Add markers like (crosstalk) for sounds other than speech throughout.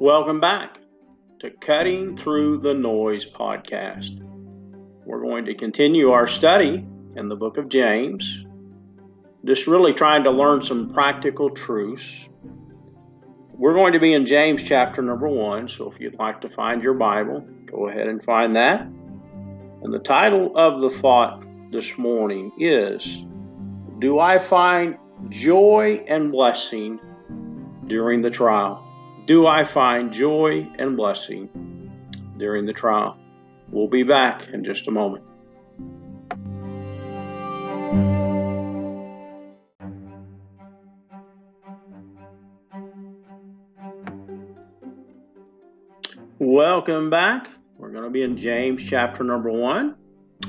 Welcome back to Cutting Through the Noise podcast. We're going to continue our study in the book of James, just really trying to learn some practical truths. We're going to be in James chapter number one, so if you'd like to find your Bible, go ahead and find that. And the title of the thought this morning is Do I find joy and blessing during the trial? Do I find joy and blessing during the trial? We'll be back in just a moment. Welcome back. We're going to be in James chapter number one.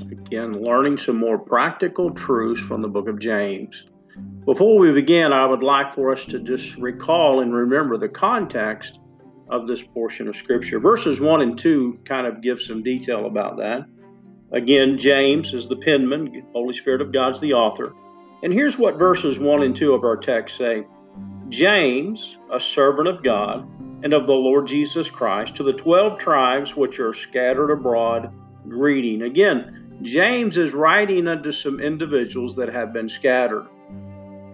Again, learning some more practical truths from the book of James. Before we begin, I would like for us to just recall and remember the context of this portion of Scripture. Verses 1 and 2 kind of give some detail about that. Again, James is the penman, Holy Spirit of God's the author. And here's what verses 1 and 2 of our text say James, a servant of God and of the Lord Jesus Christ, to the 12 tribes which are scattered abroad, greeting. Again, James is writing unto some individuals that have been scattered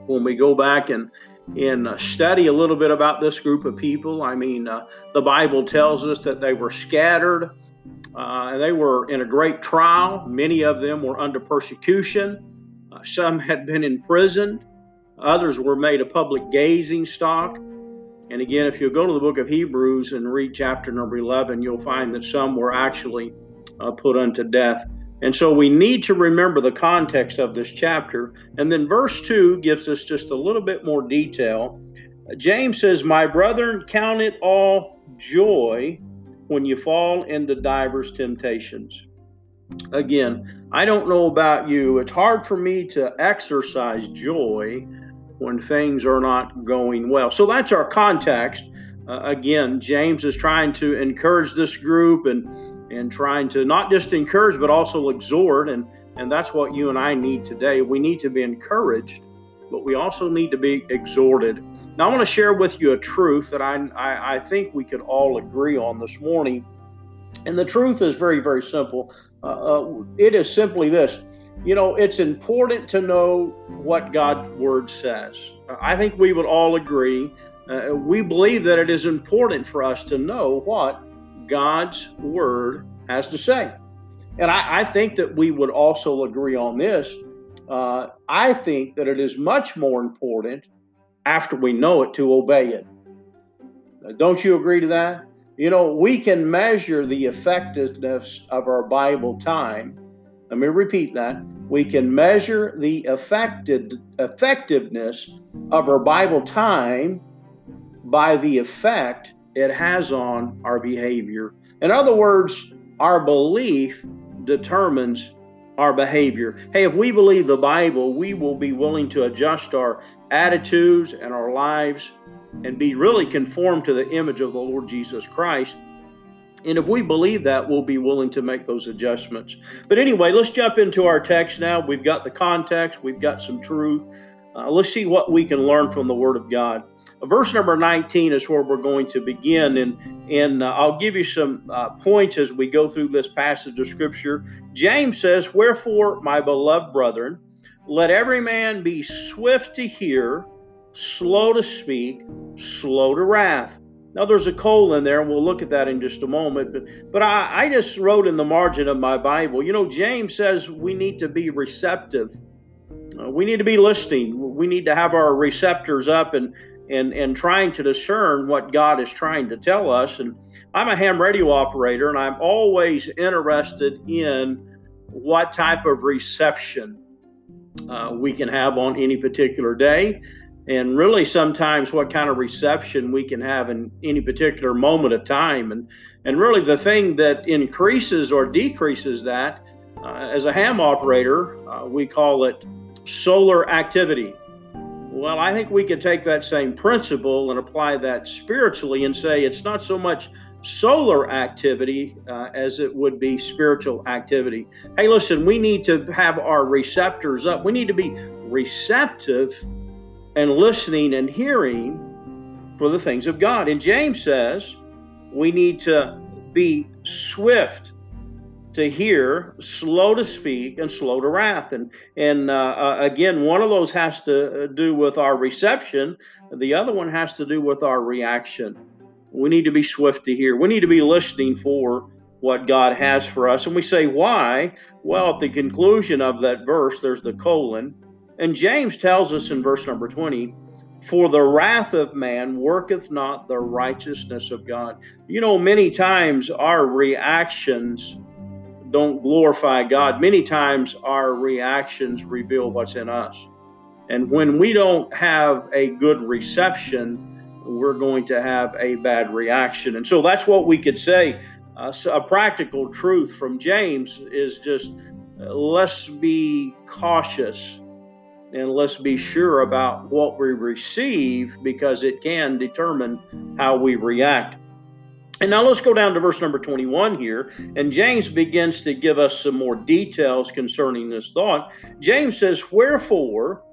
when we go back and and uh, study a little bit about this group of people. I mean, uh, the Bible tells us that they were scattered. Uh, they were in a great trial. Many of them were under persecution. Uh, some had been imprisoned. Others were made a public gazing stock. And again, if you go to the book of Hebrews and read chapter number 11, you'll find that some were actually uh, put unto death. And so we need to remember the context of this chapter. And then verse 2 gives us just a little bit more detail. James says, My brethren, count it all joy when you fall into divers temptations. Again, I don't know about you. It's hard for me to exercise joy when things are not going well. So that's our context. Uh, again, James is trying to encourage this group and and trying to not just encourage but also exhort and and that's what you and I need today. We need to be encouraged, but we also need to be exhorted. Now, I want to share with you a truth that I, I, I think we could all agree on this morning. And the truth is very, very simple. Uh, uh, it is simply this you know, it's important to know what God's Word says. I think we would all agree. Uh, we believe that it is important for us to know what God's word has to say. And I, I think that we would also agree on this. Uh, I think that it is much more important after we know it to obey it. Don't you agree to that? You know, we can measure the effectiveness of our Bible time. Let me repeat that. We can measure the effective, effectiveness of our Bible time by the effect it has on our behavior. In other words, our belief determines our behavior. Hey, if we believe the Bible, we will be willing to adjust our attitudes and our lives and be really conformed to the image of the Lord Jesus Christ. And if we believe that, we'll be willing to make those adjustments. But anyway, let's jump into our text now. We've got the context, we've got some truth. Uh, let's see what we can learn from the Word of God. Verse number 19 is where we're going to begin, and, and uh, I'll give you some uh, points as we go through this passage of Scripture. James says, Wherefore, my beloved brethren, let every man be swift to hear, slow to speak, slow to wrath. Now, there's a colon there, and we'll look at that in just a moment. But, but I, I just wrote in the margin of my Bible, you know, James says we need to be receptive. Uh, we need to be listening. We need to have our receptors up and and and trying to discern what God is trying to tell us. And I'm a ham radio operator, and I'm always interested in what type of reception uh, we can have on any particular day, and really sometimes what kind of reception we can have in any particular moment of time. And and really the thing that increases or decreases that, uh, as a ham operator, uh, we call it solar activity. Well, I think we could take that same principle and apply that spiritually and say it's not so much solar activity uh, as it would be spiritual activity. Hey, listen, we need to have our receptors up. We need to be receptive and listening and hearing for the things of God. And James says, we need to be swift to hear, slow to speak, and slow to wrath. And and uh, uh, again, one of those has to do with our reception. The other one has to do with our reaction. We need to be swift to hear. We need to be listening for what God has for us. And we say, why? Well, at the conclusion of that verse, there's the colon. And James tells us in verse number 20, for the wrath of man worketh not the righteousness of God. You know, many times our reactions don't glorify God. Many times our reactions reveal what's in us. And when we don't have a good reception, we're going to have a bad reaction. And so that's what we could say. Uh, so a practical truth from James is just uh, let's be cautious and let's be sure about what we receive because it can determine how we react. And now let's go down to verse number 21 here. And James begins to give us some more details concerning this thought. James says, Wherefore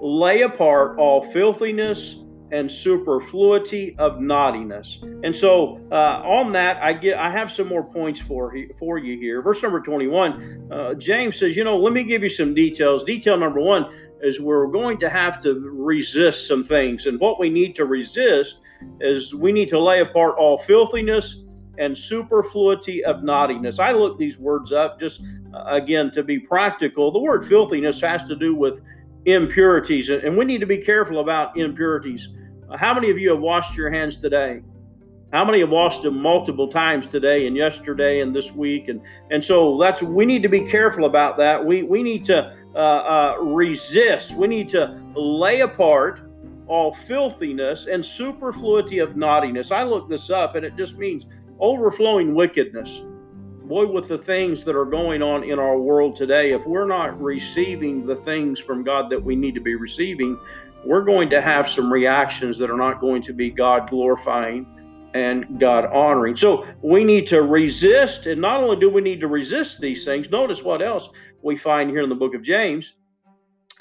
lay apart all filthiness and superfluity of naughtiness. And so uh, on that, I get I have some more points for for you here. Verse number 21, uh, James says, you know, let me give you some details. Detail number one is we're going to have to resist some things, and what we need to resist is we need to lay apart all filthiness and superfluity of naughtiness. I looked these words up just uh, again to be practical. The word filthiness has to do with impurities, and we need to be careful about impurities. How many of you have washed your hands today? How many have washed them multiple times today and yesterday and this week? And and so that's we need to be careful about that. We we need to uh, uh, resist. We need to lay apart all filthiness and superfluity of naughtiness. I looked this up and it just means overflowing wickedness. Boy, with the things that are going on in our world today, if we're not receiving the things from God that we need to be receiving, we're going to have some reactions that are not going to be God glorifying and God honoring. So we need to resist. And not only do we need to resist these things, notice what else we find here in the book of James.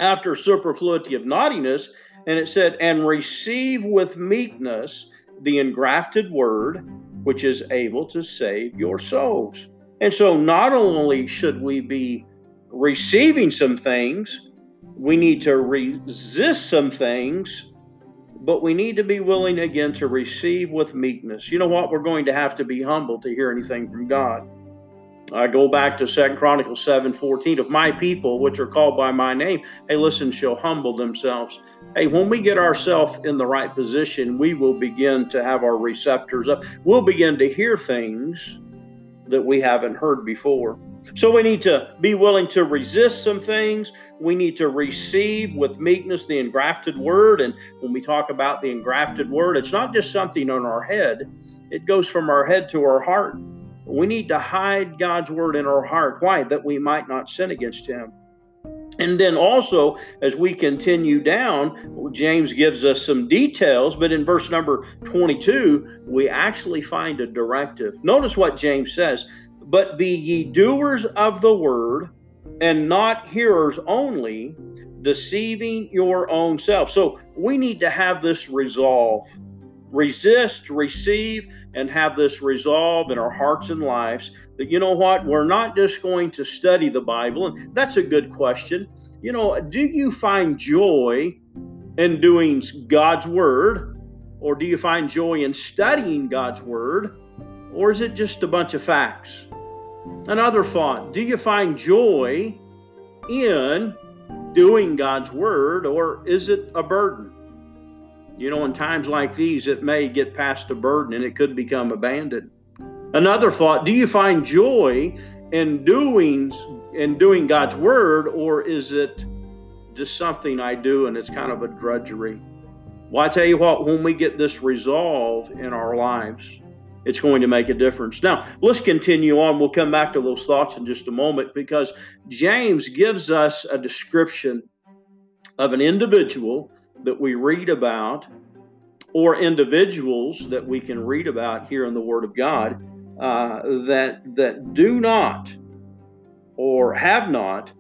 After superfluity of naughtiness, and it said, and receive with meekness the engrafted word, which is able to save your souls. And so, not only should we be receiving some things, we need to resist some things, but we need to be willing again to receive with meekness. You know what? We're going to have to be humble to hear anything from God. I go back to Second Chronicles 7 14. If my people, which are called by my name, hey, listen, shall humble themselves. Hey, when we get ourselves in the right position, we will begin to have our receptors up. We'll begin to hear things that we haven't heard before. So we need to be willing to resist some things. We need to receive with meekness the engrafted word. And when we talk about the engrafted word, it's not just something on our head, it goes from our head to our heart. We need to hide God's word in our heart. Why? That we might not sin against Him. And then also, as we continue down, James gives us some details, but in verse number 22, we actually find a directive. Notice what James says But be ye doers of the word, and not hearers only, deceiving your own self. So we need to have this resolve resist, receive, and have this resolve in our hearts and lives that, you know what, we're not just going to study the Bible. And that's a good question. You know, do you find joy in doing God's Word? Or do you find joy in studying God's Word? Or is it just a bunch of facts? Another thought do you find joy in doing God's Word, or is it a burden? You know, in times like these, it may get past a burden and it could become abandoned. Another thought, do you find joy in doing in doing God's word, or is it just something I do and it's kind of a drudgery? Well, I tell you what, when we get this resolve in our lives, it's going to make a difference. Now, let's continue on. We'll come back to those thoughts in just a moment because James gives us a description of an individual that we read about or individuals that we can read about here in the Word of God uh, that that do not or have not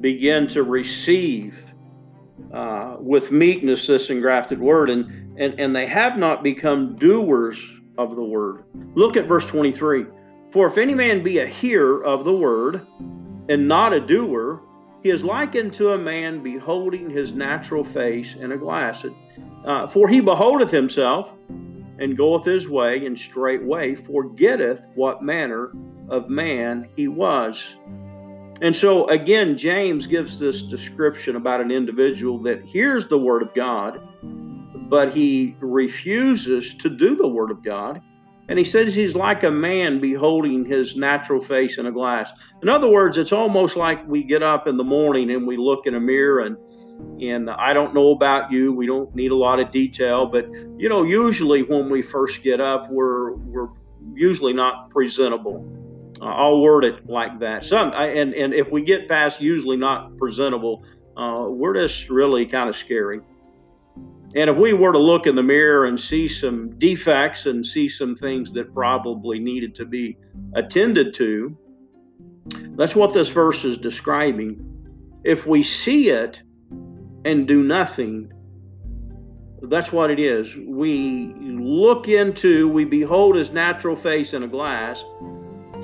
begin to receive uh, with meekness this engrafted word and, and and they have not become doers of the word. Look at verse 23. For if any man be a hearer of the word and not a doer, he is likened to a man beholding his natural face in a glass. Uh, for he beholdeth himself and goeth his way, and straightway forgetteth what manner of man he was. And so, again, James gives this description about an individual that hears the word of God, but he refuses to do the word of God. And he says he's like a man beholding his natural face in a glass. In other words, it's almost like we get up in the morning and we look in a mirror and and I don't know about you, we don't need a lot of detail, but you know, usually when we first get up, we're we're usually not presentable. Uh, I'll word it like that. Some and and if we get past usually not presentable, uh, we're just really kind of scary. And if we were to look in the mirror and see some defects and see some things that probably needed to be attended to, that's what this verse is describing. If we see it and do nothing, that's what it is. We look into, we behold his natural face in a glass,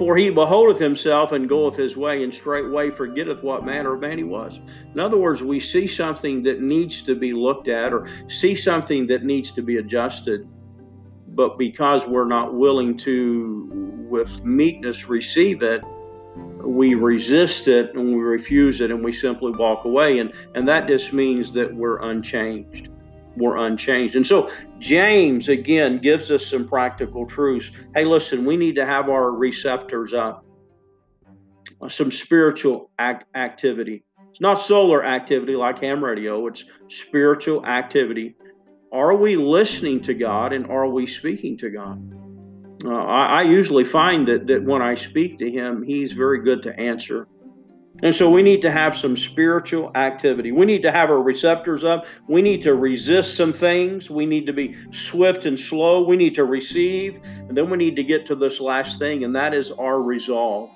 for he beholdeth himself and goeth his way, and straightway forgetteth what manner of man he was. In other words, we see something that needs to be looked at or see something that needs to be adjusted. But because we're not willing to, with meekness, receive it, we resist it and we refuse it and we simply walk away. And, and that just means that we're unchanged were unchanged. And so James again gives us some practical truths. Hey, listen, we need to have our receptors up. Uh, some spiritual act- activity. It's not solar activity like ham radio, it's spiritual activity. Are we listening to God and are we speaking to God? Uh, I, I usually find that, that when I speak to Him, He's very good to answer. And so we need to have some spiritual activity. We need to have our receptors up. We need to resist some things. We need to be swift and slow. We need to receive. And then we need to get to this last thing, and that is our resolve.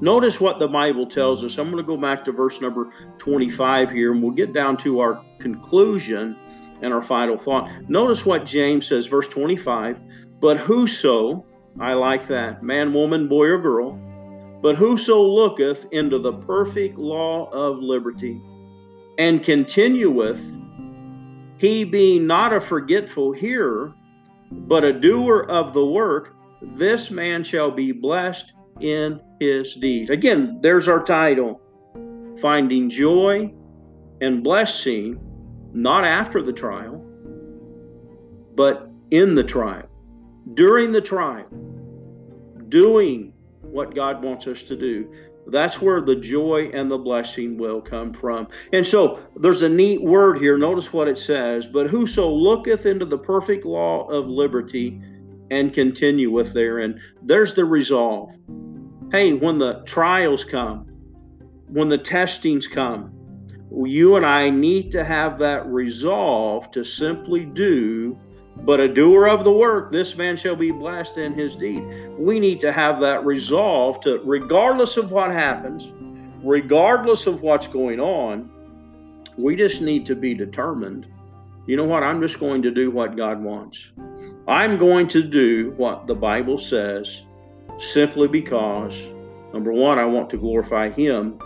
Notice what the Bible tells us. I'm going to go back to verse number 25 here, and we'll get down to our conclusion and our final thought. Notice what James says, verse 25. But whoso, I like that, man, woman, boy, or girl, but whoso looketh into the perfect law of liberty and continueth, he being not a forgetful hearer, but a doer of the work, this man shall be blessed in his deed. Again, there's our title Finding Joy and Blessing, not after the trial, but in the trial, during the trial, doing what God wants us to do. That's where the joy and the blessing will come from. And so there's a neat word here. Notice what it says. But whoso looketh into the perfect law of liberty and continueth therein, there's the resolve. Hey, when the trials come, when the testings come, you and I need to have that resolve to simply do but a doer of the work, this man shall be blessed in his deed. We need to have that resolve to, regardless of what happens, regardless of what's going on, we just need to be determined. You know what? I'm just going to do what God wants. I'm going to do what the Bible says simply because, number one, I want to glorify Him.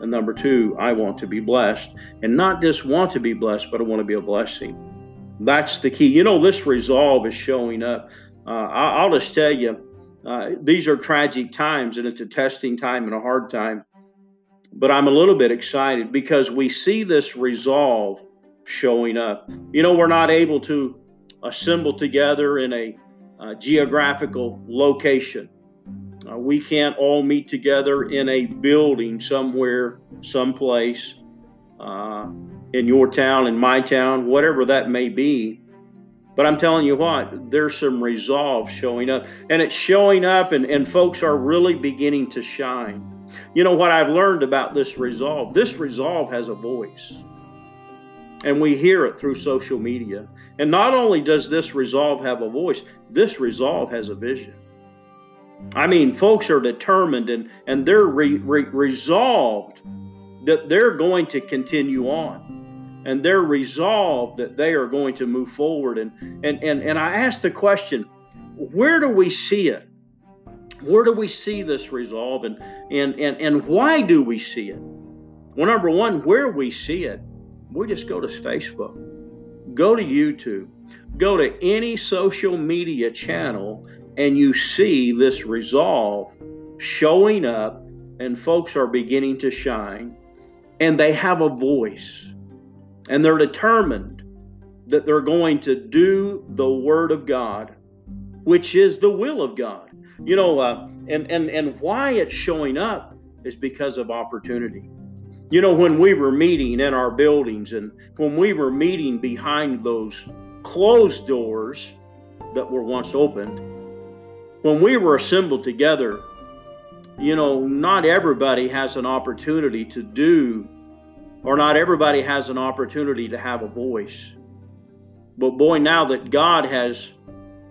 And number two, I want to be blessed. And not just want to be blessed, but I want to be a blessing. That's the key. You know, this resolve is showing up. Uh, I'll just tell you, uh, these are tragic times and it's a testing time and a hard time. But I'm a little bit excited because we see this resolve showing up. You know, we're not able to assemble together in a uh, geographical location. Uh, we can't all meet together in a building somewhere, someplace. Uh, in your town, in my town, whatever that may be. But I'm telling you what, there's some resolve showing up. And it's showing up, and, and folks are really beginning to shine. You know what I've learned about this resolve? This resolve has a voice. And we hear it through social media. And not only does this resolve have a voice, this resolve has a vision. I mean, folks are determined and, and they're re, re, resolved that they're going to continue on. And they're resolved that they are going to move forward. And and and, and I asked the question, where do we see it? Where do we see this resolve and and and, and why do we see it? Well, number one, where we see it, we just go to Facebook, go to YouTube, go to any social media channel, and you see this resolve showing up, and folks are beginning to shine, and they have a voice, and they're determined that they're going to do the Word of God, which is the will of God. You know, uh, and and and why it's showing up is because of opportunity. You know, when we were meeting in our buildings and when we were meeting behind those closed doors that were once opened, when we were assembled together, you know, not everybody has an opportunity to do, or not everybody has an opportunity to have a voice. But boy, now that God has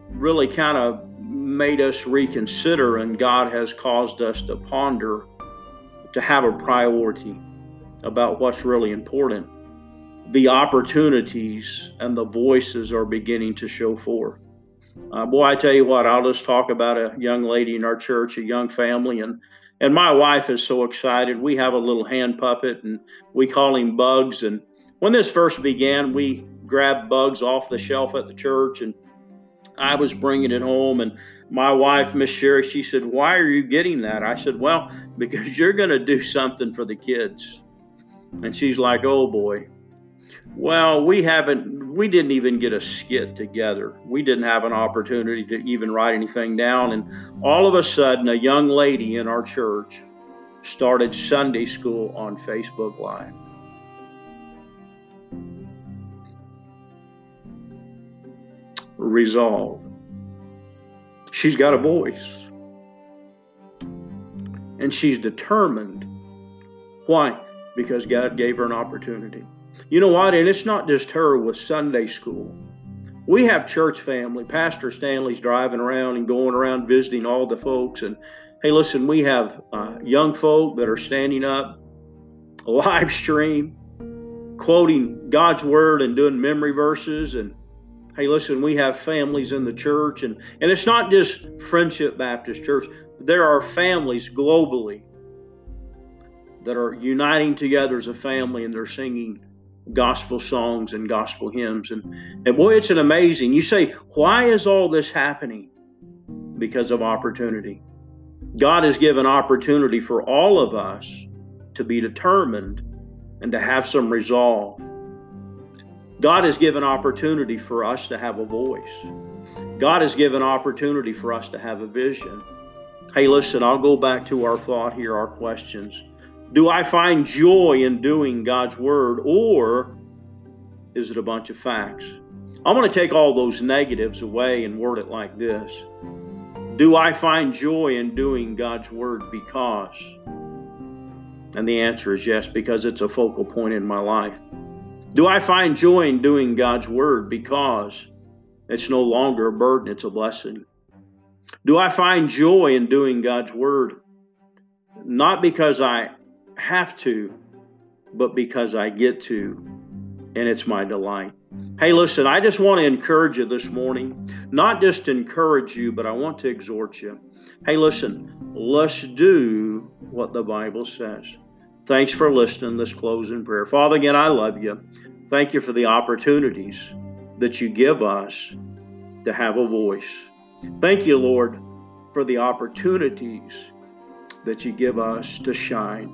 really kind of made us reconsider and God has caused us to ponder, to have a priority about what's really important, the opportunities and the voices are beginning to show forth. Uh, boy, I tell you what, I'll just talk about a young lady in our church, a young family, and and my wife is so excited. We have a little hand puppet, and we call him Bugs. And when this first began, we grabbed Bugs off the shelf at the church, and I was bringing it home. And my wife, Miss Sherry, she said, "Why are you getting that?" I said, "Well, (laughs) because you're going to do something for the kids." And she's like, oh boy. Well, we haven't, we didn't even get a skit together. We didn't have an opportunity to even write anything down. And all of a sudden, a young lady in our church started Sunday school on Facebook Live. Resolve. She's got a voice. And she's determined. Why? because God gave her an opportunity. You know what? And it's not just her with Sunday school. We have church family. Pastor Stanley's driving around and going around visiting all the folks. And hey, listen, we have uh, young folk that are standing up, (laughs) live stream, quoting God's word and doing memory verses. And hey, listen, we have families in the church. And, and it's not just Friendship Baptist Church, there are families globally that are uniting together as a family and they're singing gospel songs and gospel hymns. And, and boy, it's an amazing. You say, why is all this happening? Because of opportunity. God has given opportunity for all of us to be determined and to have some resolve. God has given opportunity for us to have a voice. God has given opportunity for us to have a vision. Hey, listen, I'll go back to our thought here, our questions. Do I find joy in doing God's word, or is it a bunch of facts? I'm going to take all those negatives away and word it like this Do I find joy in doing God's word because? And the answer is yes, because it's a focal point in my life. Do I find joy in doing God's word because it's no longer a burden, it's a blessing? Do I find joy in doing God's word? Not because I have to, but because I get to, and it's my delight. Hey, listen, I just want to encourage you this morning. Not just encourage you, but I want to exhort you. Hey, listen, let's do what the Bible says. Thanks for listening. This closing prayer. Father, again, I love you. Thank you for the opportunities that you give us to have a voice. Thank you, Lord, for the opportunities that you give us to shine.